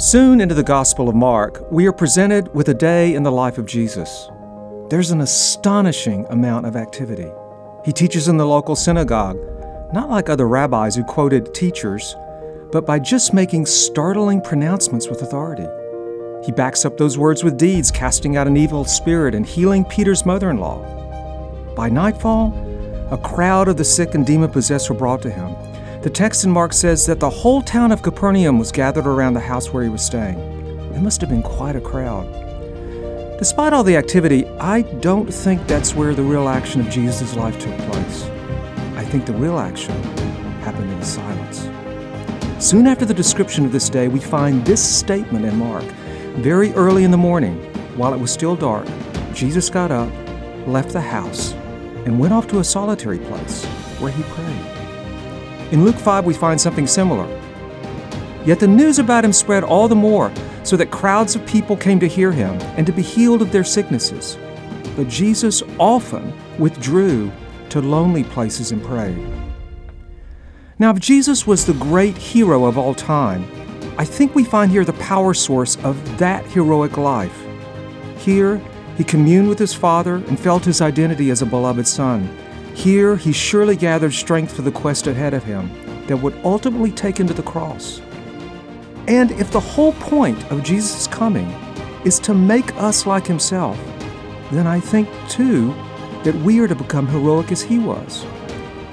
Soon into the Gospel of Mark, we are presented with a day in the life of Jesus. There's an astonishing amount of activity. He teaches in the local synagogue, not like other rabbis who quoted teachers, but by just making startling pronouncements with authority. He backs up those words with deeds, casting out an evil spirit and healing Peter's mother in law. By nightfall, a crowd of the sick and demon possessed were brought to him. The text in Mark says that the whole town of Capernaum was gathered around the house where he was staying. It must have been quite a crowd. Despite all the activity, I don't think that's where the real action of Jesus' life took place. I think the real action happened in silence. Soon after the description of this day, we find this statement in Mark. Very early in the morning, while it was still dark, Jesus got up, left the house, and went off to a solitary place where he prayed. In Luke 5, we find something similar. Yet the news about him spread all the more, so that crowds of people came to hear him and to be healed of their sicknesses. But Jesus often withdrew to lonely places and prayed. Now, if Jesus was the great hero of all time, I think we find here the power source of that heroic life. Here, he communed with his Father and felt his identity as a beloved Son. Here, he surely gathered strength for the quest ahead of him that would ultimately take him to the cross. And if the whole point of Jesus' coming is to make us like himself, then I think, too, that we are to become heroic as he was.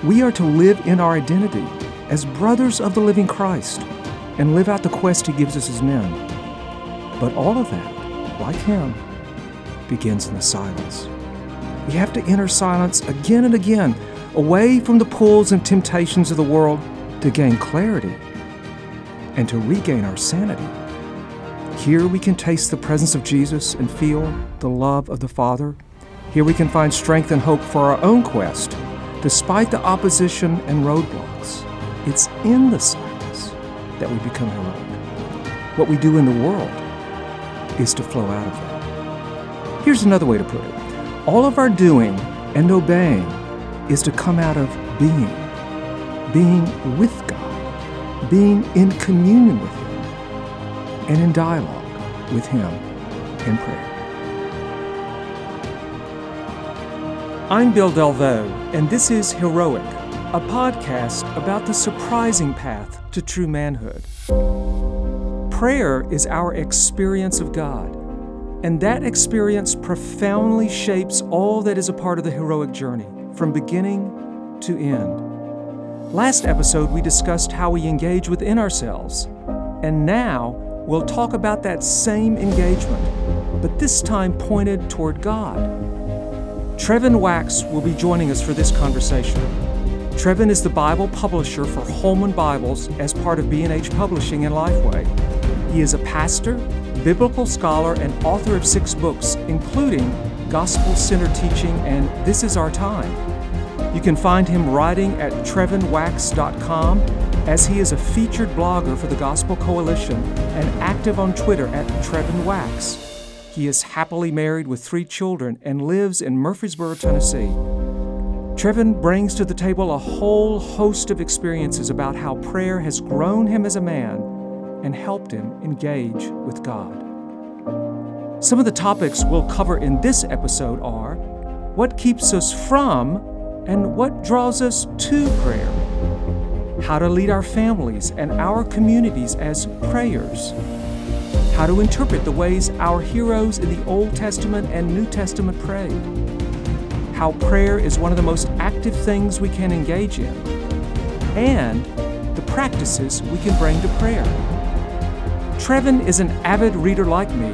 We are to live in our identity as brothers of the living Christ and live out the quest he gives us as men. But all of that, like him, begins in the silence. We have to enter silence again and again, away from the pulls and temptations of the world to gain clarity and to regain our sanity. Here we can taste the presence of Jesus and feel the love of the Father. Here we can find strength and hope for our own quest, despite the opposition and roadblocks. It's in the silence that we become heroic. What we do in the world is to flow out of that. Here's another way to put it all of our doing and obeying is to come out of being, being with God, being in communion with Him, and in dialogue with Him in prayer. I'm Bill Delvaux, and this is Heroic, a podcast about the surprising path to true manhood. Prayer is our experience of God and that experience profoundly shapes all that is a part of the heroic journey, from beginning to end. Last episode, we discussed how we engage within ourselves. And now, we'll talk about that same engagement, but this time pointed toward God. Trevin Wax will be joining us for this conversation. Trevin is the Bible publisher for Holman Bibles as part of B&H Publishing and Lifeway. He is a pastor, biblical scholar and author of six books, including Gospel Centered Teaching and This Is Our Time. You can find him writing at trevinwax.com as he is a featured blogger for the Gospel Coalition and active on Twitter at trevinwax. He is happily married with three children and lives in Murfreesboro, Tennessee. Trevin brings to the table a whole host of experiences about how prayer has grown him as a man and helped him engage with God. Some of the topics we'll cover in this episode are what keeps us from and what draws us to prayer, how to lead our families and our communities as prayers, how to interpret the ways our heroes in the Old Testament and New Testament prayed, how prayer is one of the most active things we can engage in, and the practices we can bring to prayer. Trevin is an avid reader like me,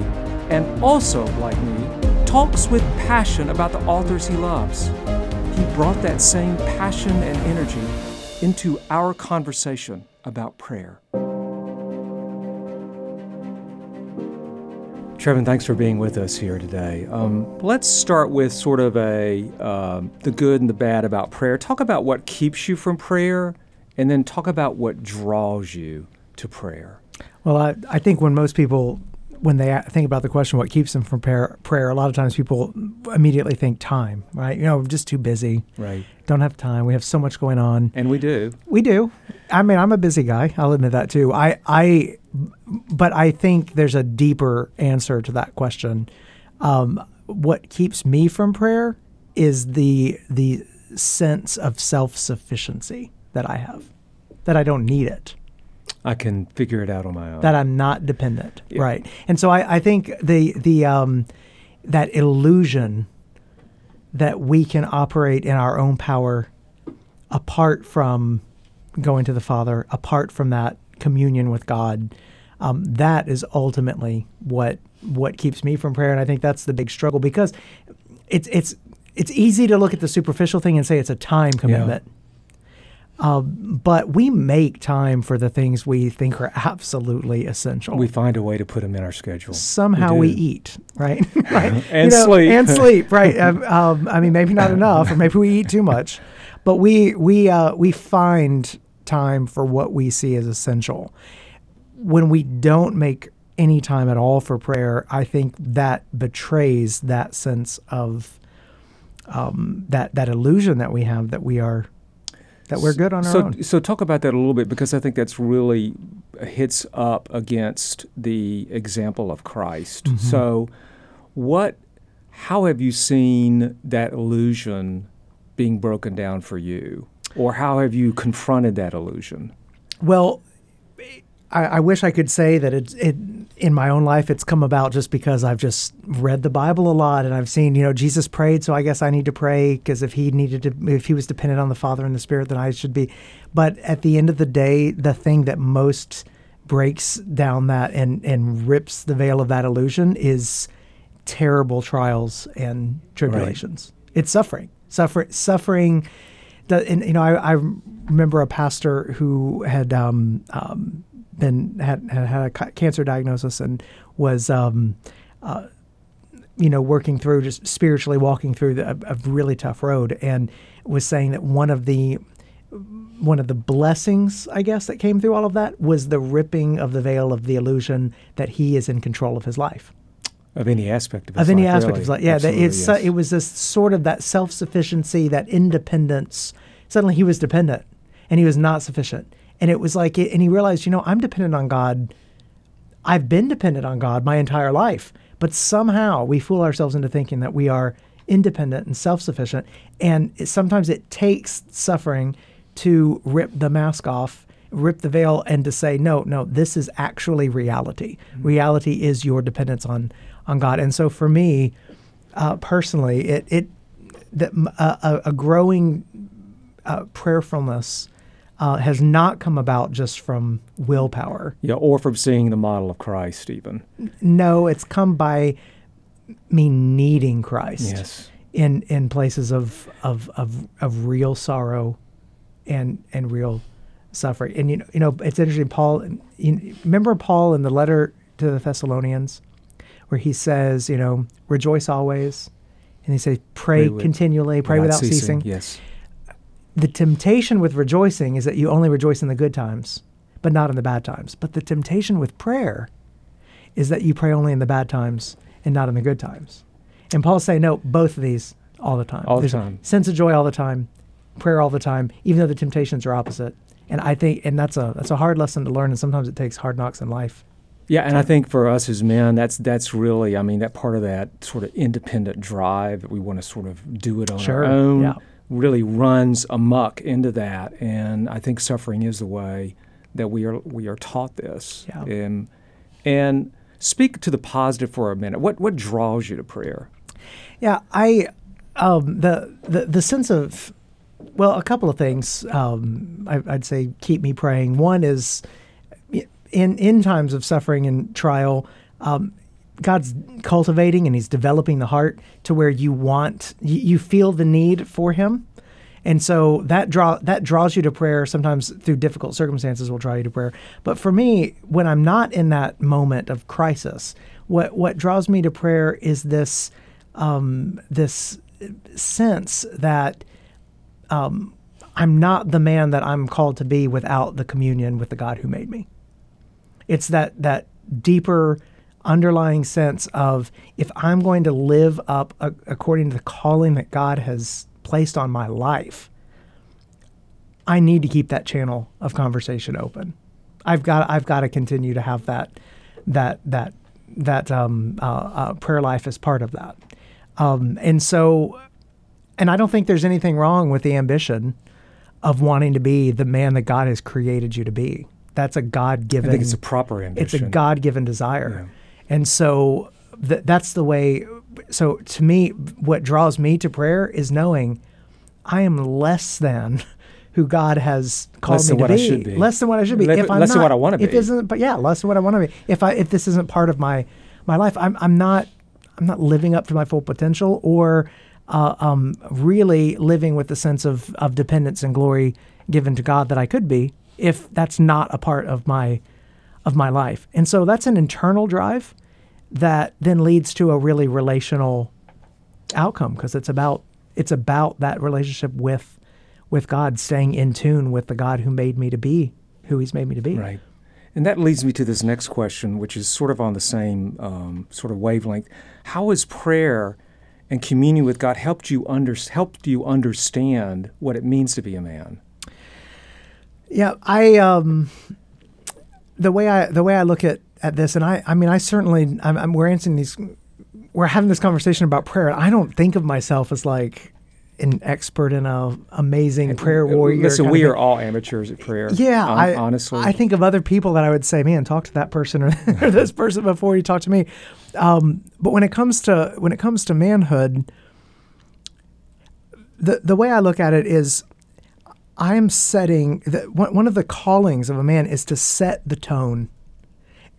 and also, like me, talks with passion about the authors he loves. He brought that same passion and energy into our conversation about prayer. Trevin, thanks for being with us here today. Um, let's start with sort of a um, the good and the bad about prayer. Talk about what keeps you from prayer, and then talk about what draws you to prayer. Well, I, I think when most people, when they think about the question, what keeps them from prayer, prayer, a lot of times people immediately think time, right? You know, we're just too busy. Right. Don't have time. We have so much going on. And we do. We do. I mean, I'm a busy guy. I'll admit that too. I, I but I think there's a deeper answer to that question. Um, what keeps me from prayer is the the sense of self sufficiency that I have, that I don't need it, I can figure it out on my own. that I'm not dependent, Yeah. right? And so I, I think the the um, that illusion that we can operate in our own power apart from going to the Father, apart from that communion with God, um, that is ultimately what what keeps me from prayer. And I think that's the big struggle because it's it's it's easy to look at the superficial thing and say it's a time commitment. Um, but we make time for the things we think are absolutely essential. we find a way to put them in our schedule. Somehow do. we, eat, right? right? And sleep. and sleep, right? um, um, I mean, maybe not enough, or maybe we eat too much, but we we uh, we find time for what we see as essential. When we don't make any time at all for prayer, I think that betrays that sense of um, that that illusion that we have that we are that we're good on our so, own. So talk about that a little bit because I think that's really hits up against the example of Christ. Mm-hmm. So, what, how have you seen that illusion being broken down for you, or how have you confronted that illusion? Well, I, I wish I could say that it's it in my own life. It's come about just because I've just read the Bible a lot and I've seen you know Jesus prayed, so I guess I need to pray because if he needed to, if he was dependent on the Father and the Spirit, then I should be. But at the end of the day, the thing that most breaks down that and and rips the veil of that illusion is terrible trials and tribulations. It's suffering, suffer, suffering. The, and you know, I, I remember a pastor who had um, um, been had, had had a cancer diagnosis and was um, uh, you know working through just spiritually walking through the, a, a really tough road and was saying that one of the one of the blessings I guess that came through all of that was the ripping of the veil of the illusion that he is in control of his life Of any aspect of his of any life, aspect really. of his life. Yeah, that it's uh, it was this sort of that self sufficiency, that independence. Suddenly he was dependent, and he was not sufficient. And it was like, and he realized, you know, I'm dependent on God. I've been dependent on God my entire life, but somehow we fool ourselves into thinking that we are independent and self sufficient. And it, sometimes it takes suffering to rip the mask off, rip the veil, and to say, no, no, this is actually reality. Reality is your dependence on on God. And so for me, uh, personally, it it that a, a, a growing uh, prayerfulness uh, has not come about just from willpower. yeah, or from seeing the model of Christ, even. No, it's come by me needing Christ Yes. in in places of of of, of real sorrow and and real suffering. And you know, you know, it's interesting. Paul, you remember Paul in the letter to the Thessalonians, where he says, you know, rejoice always, and he says, pray, Pray with- continually, pray without ceasing. Yes. The temptation with rejoicing is that you only rejoice in the good times, but not in the bad times. But the temptation with prayer is that you pray only in the bad times and not in the good times. And Paul's saying, no, both of these all the time. All the There's time. Sense of joy all the time, prayer all the time, even though the temptations are opposite. And I think, and that's a that's a hard lesson to learn, and sometimes it takes hard knocks in life. Yeah, and I think for us as men, that's that's really, I mean, that part of that sort of independent drive that we want to sort of do it on Sure, our own yeah. Really runs amuck into that, and I think suffering is the way that we are we are taught this. Yeah. And and speak to the positive for a minute. What what draws you to prayer? Yeah, I um, the the the sense of well, a couple of things um, I, I'd say keep me praying. One is in in times of suffering and trial, um, God's cultivating and He's developing the heart to where you want you, you feel the need for Him. And so that draw that draws you to prayer. Sometimes through difficult circumstances will draw you to prayer. But for me, when I'm not in that moment of crisis, what what draws me to prayer is this um, this sense that um, I'm not the man that I'm called to be without the communion with the God who made me. It's that that deeper underlying sense of if I'm going to live up a, according to the calling that God has placed on my life, I need to keep that channel of conversation open. I've got I've got to continue to have that that that that um, uh, uh, prayer life as part of that. Um, and so, and I don't think there's anything wrong with the ambition of wanting to be the man that God has created you to be. That's a God given. I think it's a proper ambition. It's a God given desire. Yeah. And so th- that's the way. So to me, what draws me to prayer is knowing I am less than who God has called less me to be. be. Less than what I should be. Le- if I'm less not, than what I want to be. If isn't, but yeah, less than what I want to be. If I if this isn't part of my my life, I'm I'm not I'm not living up to my full potential or uh, um, really living with the sense of of dependence and glory given to God that I could be. If that's not a part of my of my life, and so that's an internal drive that then leads to a really relational outcome because it's about it's about that relationship with with God, staying in tune with the God who made me to be who He's made me to be. Right. And that leads me to this next question, which is sort of on the same um, sort of wavelength. How has prayer and communion with God helped you under, helped you understand what it means to be a man? Yeah, I um, the way I the way I look at at this, and I I mean I certainly I'm, I'm we're answering these we're having this conversation about prayer. I don't think of myself as like an expert and a amazing prayer warrior. Listen, we are all amateurs at prayer. Yeah, on, I, honestly, I think of other people that I would say, man, talk to that person or, or this person before you talk to me. Um, but when it comes to when it comes to manhood, the the way I look at it is, I am setting the, one of the callings of a man is to set the tone,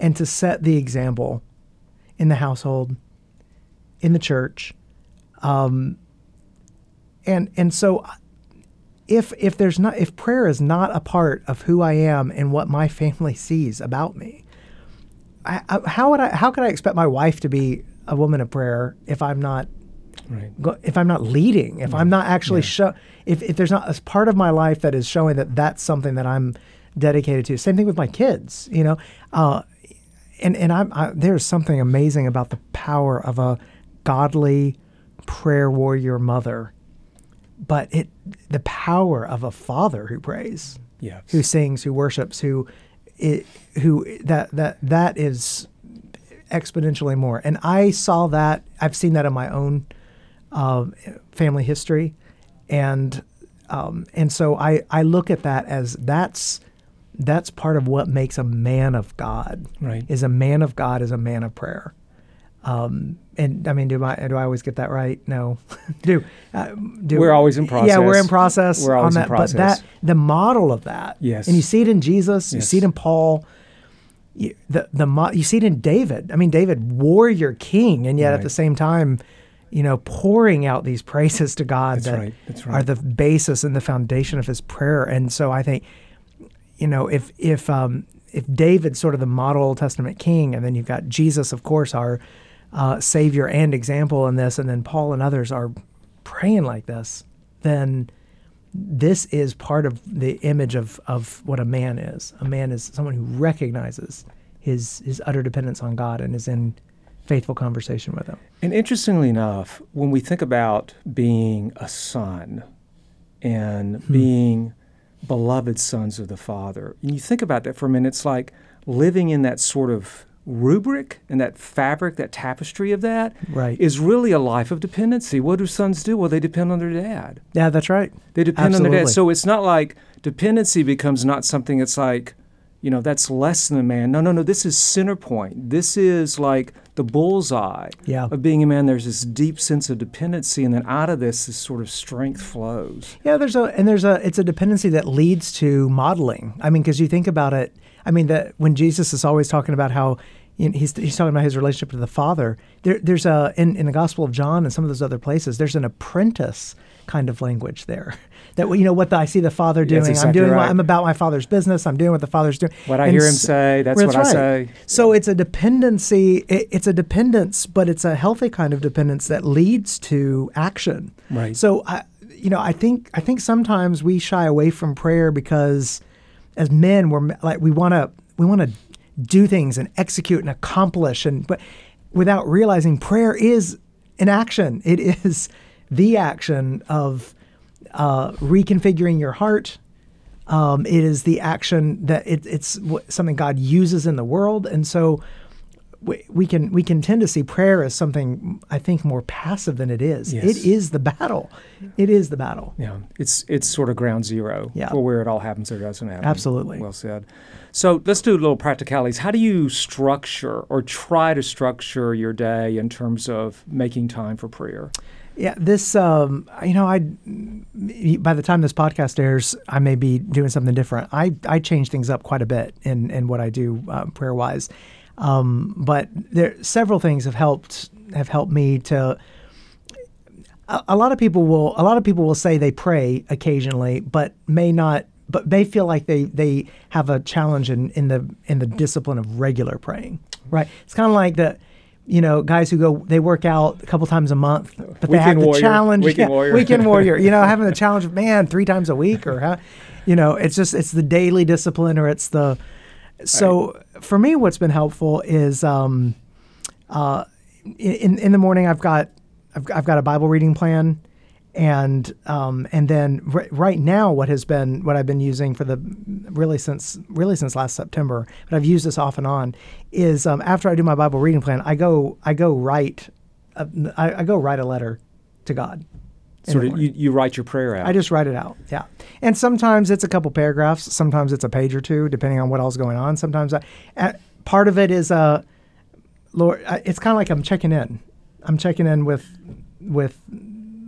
and to set the example, in the household, in the church. Um, and and so if if there's not if prayer is not a part of who I am and what my family sees about me, I, I, how would I how could I expect my wife to be a woman of prayer if I'm not right. if I'm not leading if yeah. I'm not actually yeah. show if if there's not a part of my life that is showing that that's something that I'm dedicated to. Same thing with my kids, you know. Uh, and and I'm I, there's something amazing about the power of a godly prayer warrior mother but it the power of a father who prays, yes. who sings, who worships, who it, who that that that is exponentially more. And I saw that. I've seen that in my own uh, family history, and um, and so I I look at that as that's that's part of what makes a man of God. Right. Is a man of God is a man of prayer. Um, and I mean, do I do I always get that right? No, do, uh, do we're always in process. Yeah, we're in process. We're always on that, in process. But that the model of that, yes, and you see it in Jesus, you see it in Paul. You, the the you see it in David. I mean, David, warrior king, and yet right. at the same time, you know, pouring out these praises to God That's that right. That's right. are the basis and the foundation of his prayer. And so I think, you know, if if um, if David's sort of the model Old Testament king, and then you've got Jesus, of course, our uh, savior and example in this, and then Paul and others are praying like this, then this is part of the image of, of what a man is. A man is someone who recognizes his his utter dependence on God and is in faithful conversation with him. And interestingly enough, when we think about being a son and hmm. being beloved sons of the Father, and you think about that for a minute, it's like living in that sort of rubric and that fabric, that tapestry of that, right. is really a life of dependency. What do sons do? Well, they depend on their dad. Yeah, that's right. They depend Absolutely. on their dad. So it's not like dependency becomes not something that's like, you know, that's less than a man. No, no, no. This is center point. This is like the bullseye yeah. of being a man. There's this deep sense of dependency, and then out of this, this sort of strength flows. Yeah, there's a and there's a it's a dependency that leads to modeling. I mean, because you think about it I mean, that when Jesus is always talking about how you know, he's, he's talking about his relationship to the Father. There, there's a in, in the Gospel of John and some of those other places. There's an apprentice kind of language there. That you know what the, I see the Father doing. Exactly I'm doing. Right. What, I'm about my Father's business. I'm doing what the Father's doing. What I and hear him say, that's, that's what right. I say. So it's a dependency. It, it's a dependence, but it's a healthy kind of dependence that leads to action. Right. So I, you know, I think I think sometimes we shy away from prayer because, as men, we're like we want to we want to do things and execute and accomplish and but without realizing prayer is an action it is the action of uh, reconfiguring your heart Um, it is the action that it, it's something God uses in the world, and so we, we can we can tend to see prayer as something I think more passive than it is. Yes. It is the battle. It is the battle. Yeah, it's it's sort of ground zero Yeah. for where it all happens or doesn't happen. Absolutely. Well said. So let's do a little practicalities. How do you structure or try to structure your day in terms of making time for prayer? Yeah, this um, you know, I by the time this podcast airs, I may be doing something different. I I change things up quite a bit in in what I do um, prayer wise, um, but there several things have helped have helped me to. A, a lot of people will a lot of people will say they pray occasionally, but may not. But they feel like they they have a challenge in, in the in the discipline of regular praying. Right? It's kind of like the you know, guys who go, they work out a couple times a month, but they Weekend have the warrior. challenge. Weekend yeah, warrior. Weekend warrior. You know, having the challenge of man three times a week, or how, you know, it's just it's the daily discipline, or it's the. So for me, what's been helpful is, um, uh, in in the morning I've got I've, I've got a Bible reading plan, and um, and then r- right now what has been what I've been using for the really since really since last September, but I've used this off and on, is um, after I do my Bible reading plan, I go I go write, a, I, I go write a letter to God. Sort of, you, you write your prayer out. I just write it out. Yeah. And sometimes it's a couple paragraphs. Sometimes it's a page or two, depending on what else is going on. Sometimes I, uh, part of it is, uh, Lord, it's kind of like I'm checking in. I'm checking in with, with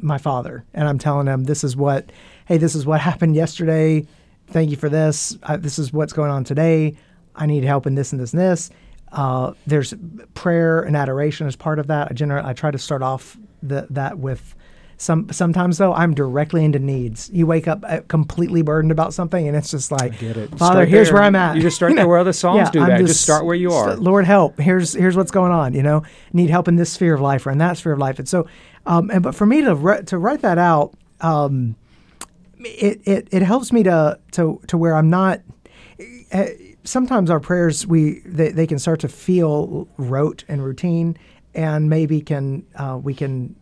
my father and I'm telling him this is what, hey, this is what happened yesterday. Thank you for this. Uh, this is what's going on today. I need help in this and this and this. Uh, there's prayer and adoration as part of that. I generally I try to start off the, that with some. Sometimes though, I'm directly into needs. You wake up uh, completely burdened about something, and it's just like, get it. Father, Start here's there. where I'm at. You just start there where other Psalms do I'm that. Just start where you are. st- Lord, help. Here's here's what's going on. You know, need help in this sphere of life or in that sphere of life. And so, um, and but for me to ri- to write that out, um, it, it it helps me to to to where I'm not. Uh, sometimes our prayers we they, they can start to feel rote and routine, and maybe can uh, we can.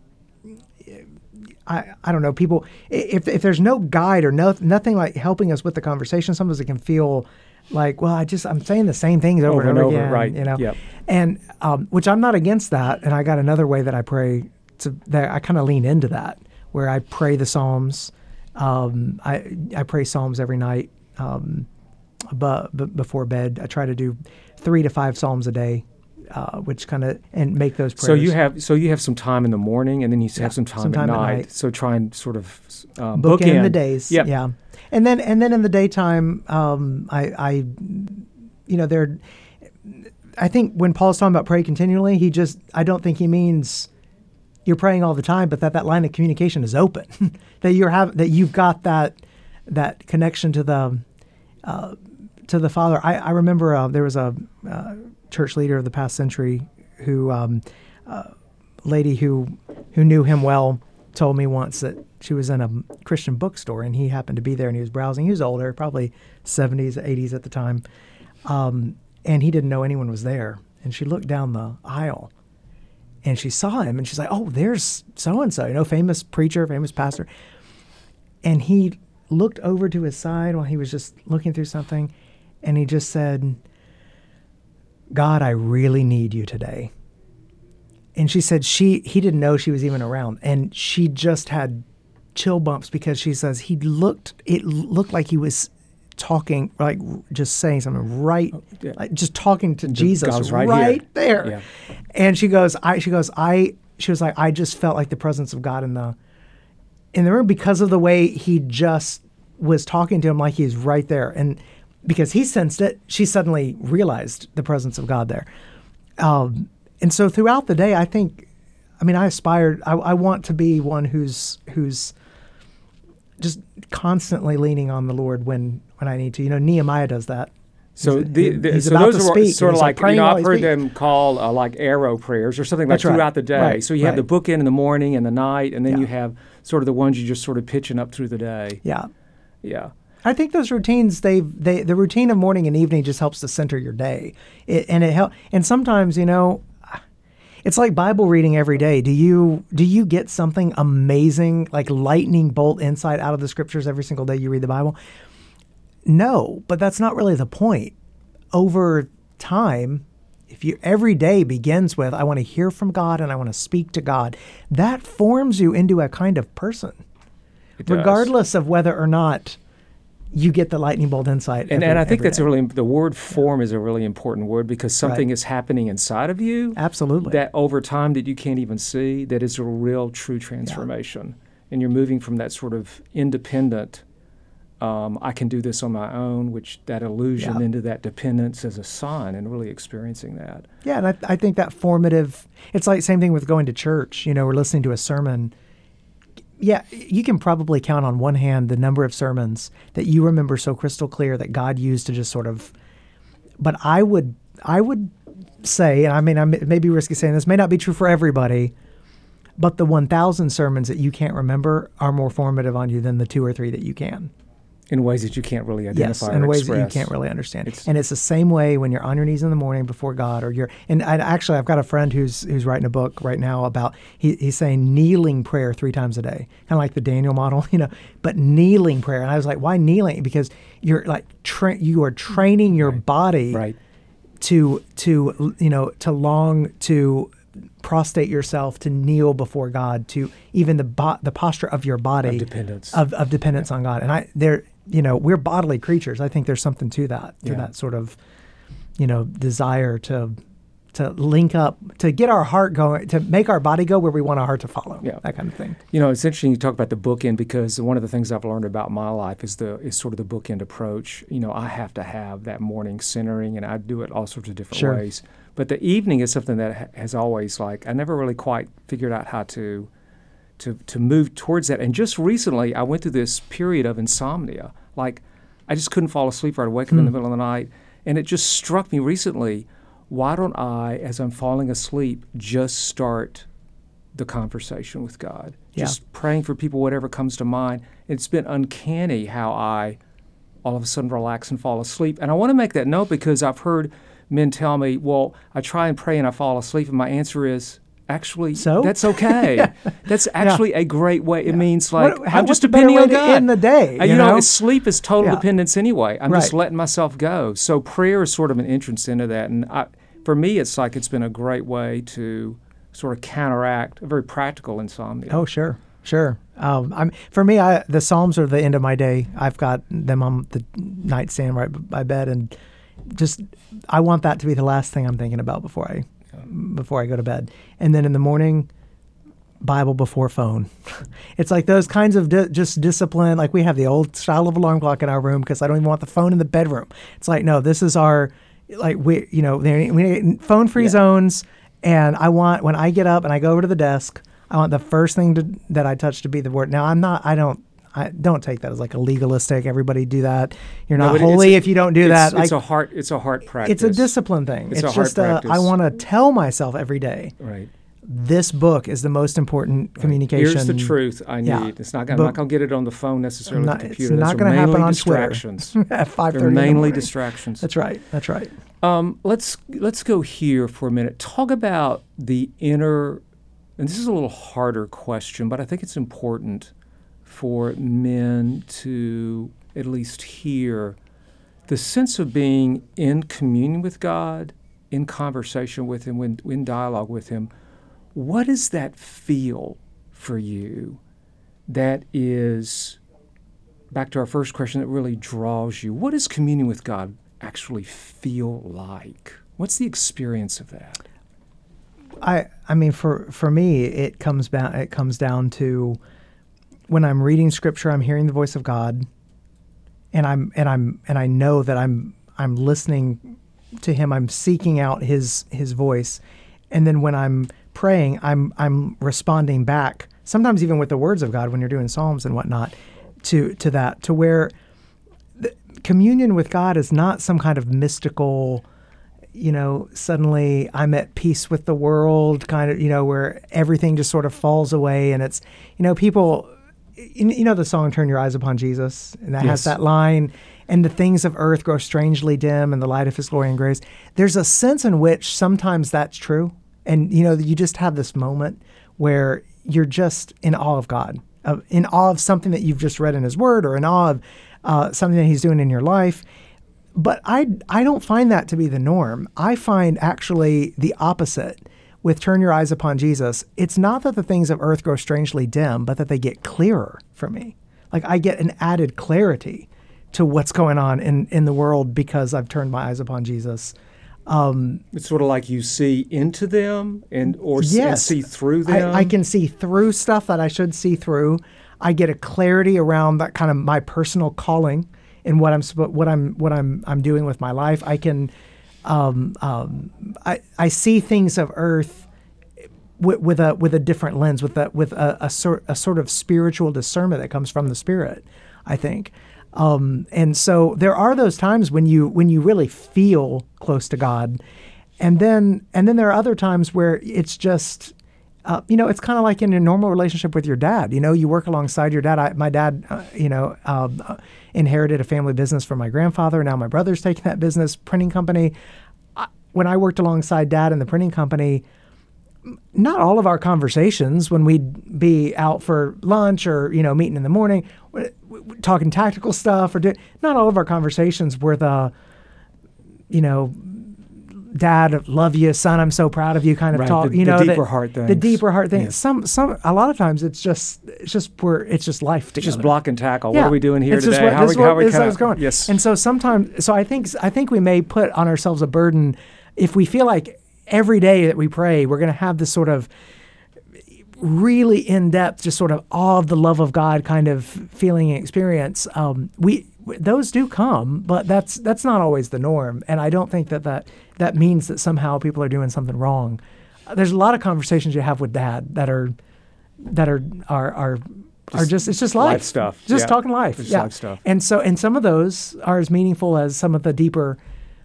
I, I don't know people if, if there's no guide or no nothing like helping us with the conversation sometimes it can feel like well I just I'm saying the same things over, Over and and over, over, again right. you know Yep. and um, which I'm not against that and I got another way that I pray to that I kind of lean into that where I pray the Psalms um, I I pray Psalms every night um, but, but before bed I try to do three to five Psalms a day uh, which kind of and make those prayers So you have so you have some time in the morning, and then you have some time, some time at, at night. night. So try and sort of um, book in the days. Yep. Yeah, and then and then in the daytime, um, I, I, you know, there. I think when Paul's talking about pray continually, he just I don't think he means you're praying all the time, but that that line of communication is open, that you're have that you've got that that connection to the uh, to the Father. I, I remember uh, there was a uh, church leader of the past century who um, uh, lady who who knew him well told me once that she was in a Christian bookstore and he happened to be there and he was browsing. He was older, probably 70s, 80s at the time, um, and he didn't know anyone was there. And she looked down the aisle and she saw him and she's like, "Oh, there's so and so, you know, famous preacher, famous pastor." And he looked over to his side while he was just looking through something, and he just said, "God, I really need you today." And she said she he didn't know she was even around, and she just had chill bumps because she says he looked it looked like he was talking like just saying something right oh, yeah. like just talking to Jesus God's right, right there Yeah. and she goes I she goes I she was like I just felt like the presence of God in the in the room because of the way he just was talking to him like he's right there and because he sensed it she suddenly realized the presence of god there um, and so throughout the day i think i mean i aspired I, I want to be one who's who's just constantly leaning on the lord when when i need to you know nehemiah does that So, He's- the, the, so those are speak, sort of he's, like, you know, I've heard them call uh, like arrow prayers or something like That's right. throughout the day. Right, So you have the book in in the morning and the night, and then Yeah. you have sort of the ones you just sort of pitching up through the day. yeah Yeah. I think those routines, they they the routine of morning and evening just helps to center your day, it, and it help. And sometimes, you know, it's like Bible reading every day. Do you do you get something amazing, like lightning bolt insight out of the scriptures every single day you read the Bible? no, but that's not really the point. Over time, if you every day begins with I want to hear from God and I want to speak to God, that forms you into a kind of person. Regardless of whether or not you get the lightning bolt insight. And, every- and I think that's day. a really the word form is a really important word because something Right. is happening inside of you absolutely that over time that you can't even see that is a real true transformation and you're moving from that sort of independent um, i can do this on my own which that illusion Yeah. into that dependence as a son and really experiencing that Yeah, and I, I think that formative. It's like same thing with going to church. You know, we're listening to a sermon. Yeah, you can probably count on one hand the number of sermons that you remember so crystal clear that God used to just sort of. But I would, I would say, and I mean, I may be risky saying this, may not be true for everybody, but the 1,000 sermons that you can't remember are more formative on you than the two or three that you can. In ways that you can't really identify Yes, in ways that you can't really understand. It's- and it's the same way when you're on your knees in the morning before God, or you're. And I, actually, I've got a friend who's who's writing a book right now about. He, he's saying kneeling prayer three times a day, kind of like the Daniel model, you know. But kneeling prayer, and I was like, why kneeling? Because you're like tra- you are training your body right to to you know to long to prostrate yourself to kneel before God to even the bo- the posture of your body Of dependence. of, of dependence on God and I there you know we're bodily creatures I think there's something to that to Yeah. that sort of you know desire to to link up to get our heart going to make our body go where we want our heart to follow Yeah. that kind of thing You know, it's interesting you talk about the bookend because one of the things I've learned about my life is the is sort of the bookend approach. You know, I have to have that morning centering, and I do it all sorts of different Sure. ways. But the evening is something that has always like I never really quite figured out how to to to move towards that. And just recently, I went through this period of insomnia. Like, I just couldn't fall asleep. Or I'd wake up in the hmm. middle of the night, and it just struck me recently. Why don't I, as I'm falling asleep, just start the conversation with God. Yeah. Just praying for people, whatever comes to mind. It's been uncanny how I all of a sudden relax and fall asleep. And I want to make that note because I've heard men tell me, well, I try and pray and I fall asleep. And my answer is, actually, So? that's okay. That's actually a great way. It means like, What- how- I'm just what's a better depending on God. end the day, you you know, know? sleep is total Yeah. dependence anyway. I'm just letting myself go. So prayer is sort of an entrance into that. And I, for me, it's like it's been a great way to sort of counteract a very practical insomnia. Oh, sure, sure. Um, I'm for me. I the Psalms are the end of my day. I've got them on the nightstand right by bed, and just I want that to be the last thing I'm thinking about before I before I go to bed. And then in the morning, Bible before phone. it's like those kinds of di- just discipline. Like we have the old style of alarm clock in our room because I don't even want the phone in the bedroom. It's like no, this is our like we you know we phone free Yeah. zones. And I want when I get up and I go over to the desk, I want the first thing to, that I touch to be the word. Now I'm not. I don't. I don't take that as like a legalistic. Everybody do that. You're not it's holy a- if you don't do it's, that. It's Like, a heart. It's a heart practice. it's a discipline thing. It's It's, just I want to tell myself every day. Right. This book is the most important communication. Here's the truth I need. Yeah. It's not. I'm But- not going to get it on the phone necessarily. Not- the it's not gonna happen mainly on Twitter. distractions. at five They're thirty. mainly distractions. That's right. That's right. Um, let's let's go here for a minute. Talk about the inner, and this is a little harder question, but I think it's important for men to at least hear the sense of being in communion with God, in conversation with Him, in, dialogue with Him. What does that feel for you? That is back to our first question that really draws you. What does communion with God actually feel like? What's the experience of that? I I mean for for me it comes down it comes down to when I'm reading scripture I'm hearing the voice of God and I'm and I'm and I know that I'm I'm listening to him I'm seeking out his his voice and then when I'm praying I'm I'm responding back sometimes even with the words of God when you're doing psalms and whatnot to to that to where communion with God is not some kind of mystical you know, suddenly I'm at peace with the world, kind of, you know, where everything just sort of falls away. And it's, you know, people, you know, the song Turn Your Eyes Upon Jesus, and that Yes. has that line, and the things of earth grow strangely dim in the light of his glory and grace. There's a sense in which sometimes that's true. And, you know, you just have this moment where you're just in awe of God, in awe of something that you've just read in his word or in awe of, uh, something that He's doing in your life. But I, I don't find that to be the norm. I find actually the opposite with Turn Your Eyes Upon Jesus. It's not that the things of earth grow strangely dim, but that they get clearer for me. Like I get an added clarity to what's going on in, in the world because I've turned my eyes upon Jesus. Um, it's sort of like you see into them and or yes, see through them. I, I, can see through stuff that I should see through. I get a clarity around that kind of my personal calling and what I'm what I'm what I'm I'm doing with my life. I can um, um, I I see things of earth with, with, a with a different lens, with a with a, a sort a sort of spiritual discernment that comes from the Spirit. I think. Um, and so there are those times when you when you really feel close to God, and then and then there are other times where it's just uh, you know, it's kind of like in a normal relationship with your dad. You know, you work alongside your dad. I, my dad, uh, you know, um, uh, inherited a family business from my grandfather. Now my brother's taking that business, printing company. I, when I worked alongside dad in the printing company, not all of our conversations when we'd be out for lunch or you know meeting in the morning talking tactical stuff or do, not all of our conversations were the you know dad love you son i'm so proud of you kind of right, talk the, you know the deeper heart things. the deeper heart thing yes. some some a lot of times it's just it's just we're it's just life together. just block and tackle yeah. what are we doing here it's today what, how, we, how we going yes and so sometimes so i think i think we may put on ourselves a burden if we feel like every day that we pray, we're going to have this sort of really in depth, just sort of awe of the love of God kind of feeling and experience. Um, we those do come, but that's that's not always the norm, and I don't think that that that means that somehow people are doing something wrong. There's a lot of conversations you have with dad that are that are are are just are just it's just life, life stuff, just yeah. talking life, just yeah. life stuff. And so and some of those are as meaningful as some of the deeper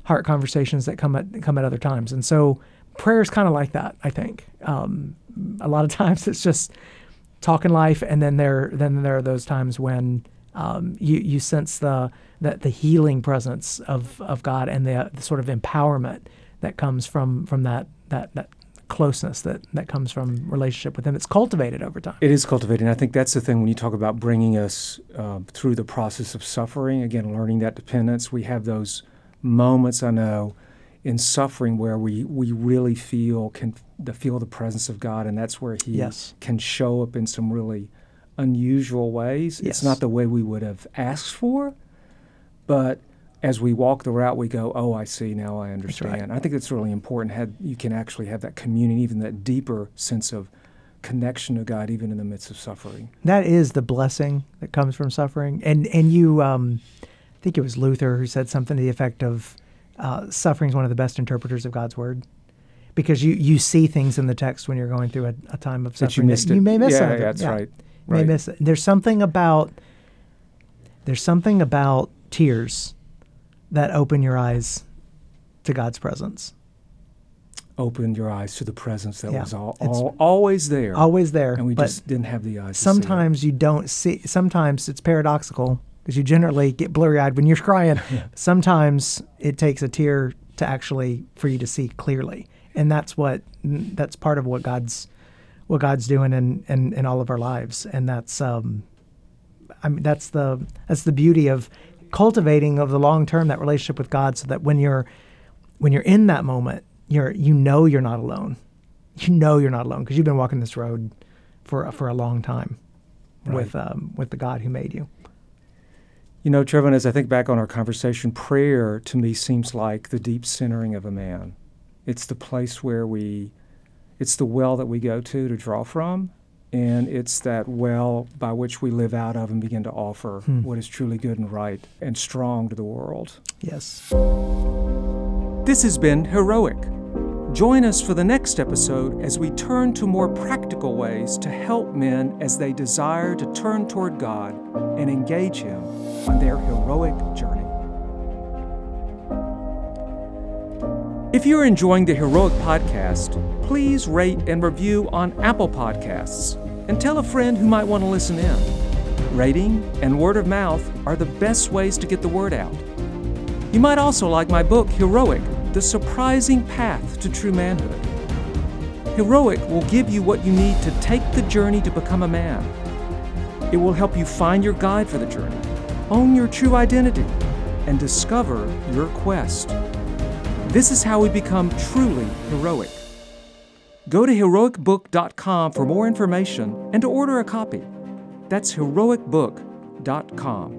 heart conversations that come at come at other times. And so prayer is kind of like that. I think um, a lot of times it's just talking life, and then there then there are those times when um, you you sense the that the healing presence of of God and the, the sort of empowerment that comes from from that that that closeness that that comes from relationship with him it's cultivated over time it is cultivated and i think that's the thing when you talk about bringing us uh, through the process of suffering again learning that dependence we have those moments I know in suffering where we, we really feel can the feel the presence of God, and that's where He yes. can show up in some really unusual ways. Yes. It's not the way we would have asked for, but as we walk the route, we go, "Oh, I see now. I understand." Right. I think it's really important. Had you can actually have that communion, even that deeper sense of connection to God, even in the midst of suffering. That is the blessing that comes from suffering, and and you. Um, I think it was Luther who said something to the effect of uh, suffering is one of the best interpreters of God's word. Because you, you see things in the text when you're going through a, a time of suffering. That you missed that it. You may miss yeah, it. Yeah, that's yeah. right. You may miss it. There's something about there's something about tears that open your eyes to God's presence. Open your eyes to the presence that yeah. was all, all, always there. Always there. And we just didn't have the eyes. Sometimes you don't see. Sometimes it's paradoxical because you generally get blurry eyed when you're crying. Sometimes it takes a tear to actually for you to see clearly, and that's what that's part of what God's what God's doing in in, in all of our lives, and that's um, I mean that's the that's the beauty of cultivating of the long term that relationship with God, so that when you're when you're in that moment, you're you know you're not alone. You know you're not alone because you've been walking this road for for a long time right. with um, with the God who made you. You know, Trevin, as I think back on our conversation, prayer to me seems like the deep centering of a man. It's the place where we, it's the well that we go to to draw from, and it's that well by which we live out of and begin to offer hmm. what is truly good and right and strong to the world. Yes. This has been Heroic Join us for the next episode as we turn to more practical ways to help men as they desire to turn toward God and engage Him on their heroic journey. If you're enjoying the Heroic Podcast, please rate and review on Apple Podcasts and tell a friend who might want to listen in. Rating and word of mouth are the best ways to get the word out. You might also like my book, Heroic the surprising path to true manhood. Heroic will give you what you need to take the journey to become a man. It will help you find your guide for the journey own your true identity, and discover your quest. This is how we become truly heroic. Go to heroicbook.com for more information and to order a copy. That's heroicbook.com.